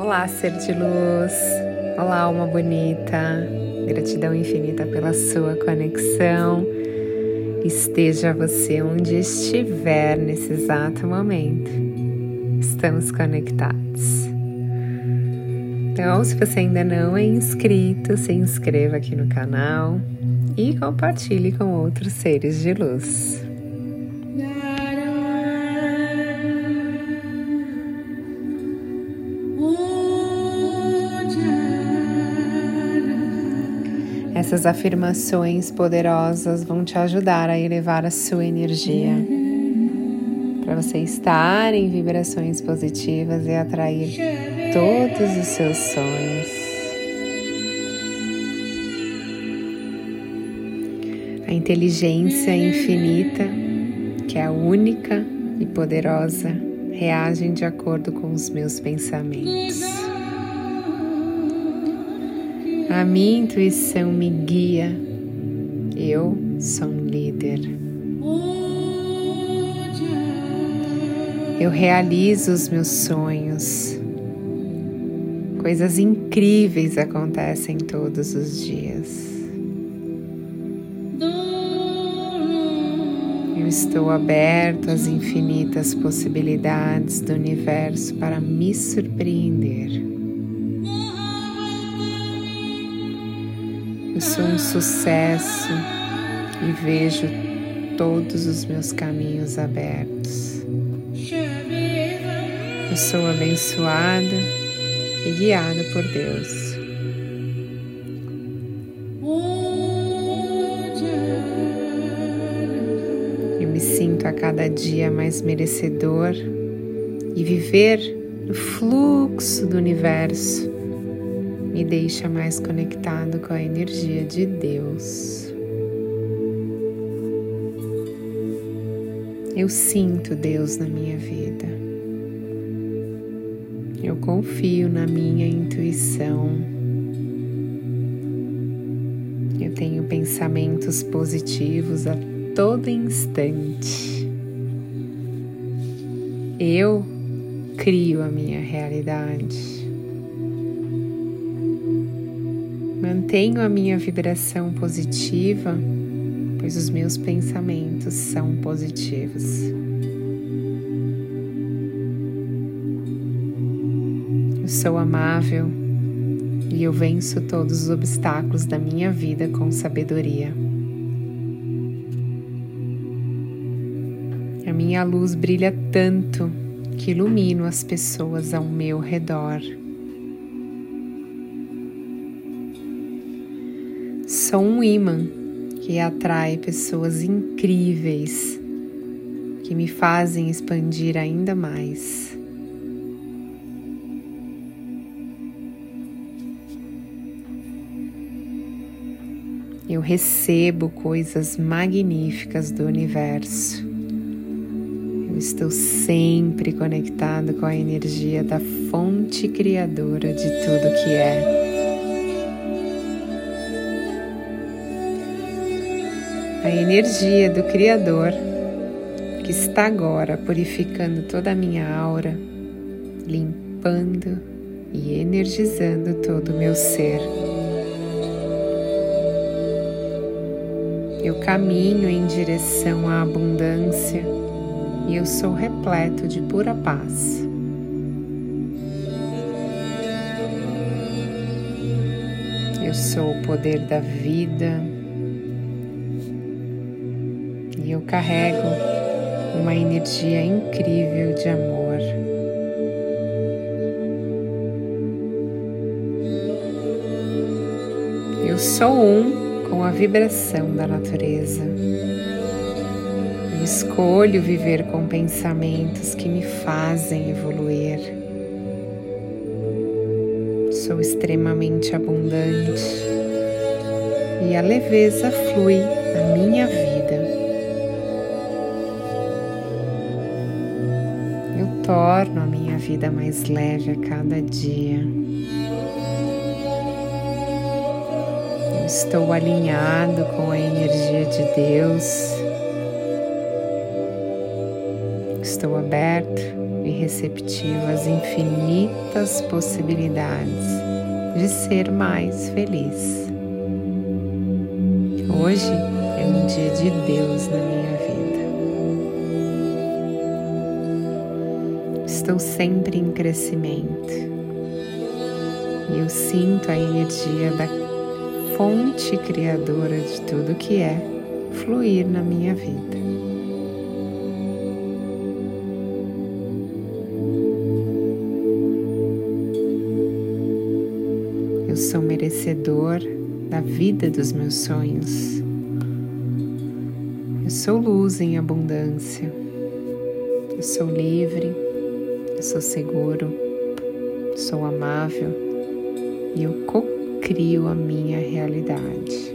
Olá, ser de luz. Olá, alma bonita. Gratidão infinita pela sua conexão. Esteja você onde estiver nesse exato momento. Estamos conectados. Então, se você ainda não é inscrito, se inscreva aqui no canal e compartilhe com outros seres de luz. Essas afirmações poderosas vão te ajudar a elevar a sua energia para você estar em vibrações positivas e atrair todos os seus sonhos. A inteligência infinita, que é única e poderosa, reagem de acordo com os meus pensamentos. A minha intuição me guia. Eu sou um líder. Eu realizo os meus sonhos. Coisas incríveis acontecem todos os dias. Eu estou aberto às infinitas possibilidades do universo para me surpreender. Eu sou um sucesso e vejo todos os meus caminhos abertos. Eu sou abençoada e guiada por Deus. Eu me sinto a cada dia mais merecedor e viver no fluxo do universo me deixa mais conectado com a energia de Deus. Eu sinto Deus na minha vida. Eu confio na minha intuição. Eu tenho pensamentos positivos a todo instante. Eu crio a minha realidade. Mantenho a minha vibração positiva, pois os meus pensamentos são positivos. Eu sou amável e eu venço todos os obstáculos da minha vida com sabedoria. A minha luz brilha tanto que ilumino as pessoas ao meu redor. Sou um imã que atrai pessoas incríveis que me fazem expandir ainda mais. Eu recebo coisas magníficas do universo. Eu estou sempre conectado com a energia da fonte criadora de tudo que é. A energia do Criador que está agora purificando toda a minha aura, limpando e energizando todo o meu ser. Eu caminho em direção à abundância e eu sou repleto de pura paz. Eu sou o poder da vida eu carrego uma energia incrível de amor. Eu sou um com a vibração da natureza. Eu escolho viver com pensamentos que me fazem evoluir. Sou extremamente abundante e a leveza flui na minha vida. Torno a minha vida mais leve a cada dia. Eu estou alinhado com a energia de Deus. estou aberto e receptivo às infinitas possibilidades de ser mais feliz. Hoje é um dia de Deus na minha vida. Estou sempre em crescimento e eu sinto a energia da fonte criadora de tudo que é fluir na minha vida. Eu sou merecedor da vida dos meus sonhos. Eu sou luz em abundância. Eu sou livre. Eu sou seguro. Sou amável. E eu co-crio a minha realidade.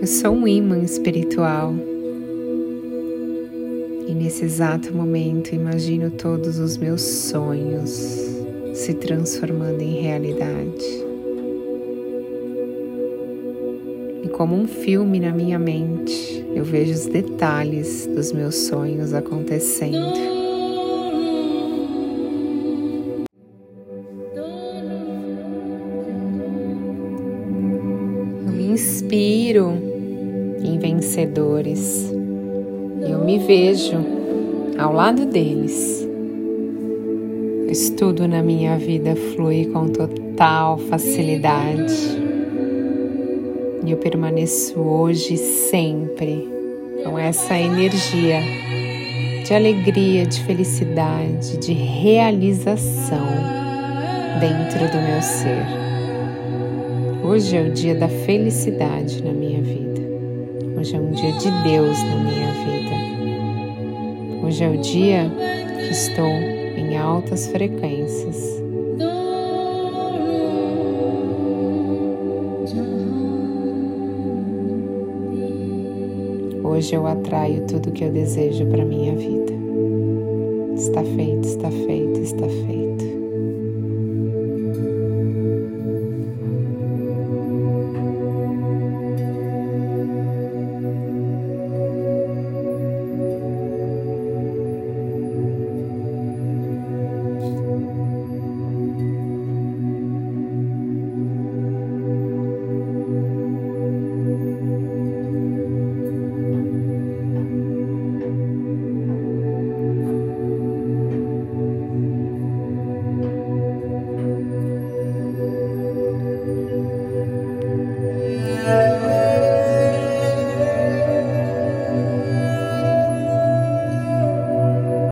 Eu sou um imã espiritual e nesse exato momento imagino todos os meus sonhos se transformando em realidade. E como um filme na minha mente, eu vejo os detalhes dos meus sonhos acontecendo. Eu me inspiro em vencedores eu me vejo ao lado deles. Tudo na minha vida flui com total facilidade. E eu permaneço hoje sempre com essa energia de alegria, de felicidade, de realização dentro do meu ser. Hoje é o dia da felicidade na minha vida. Hoje é um dia de Deus na minha vida. Hoje é o dia que estou em altas frequências. Hoje eu atraio tudo que eu desejo para minha vida. Está feito, está feito, está feito.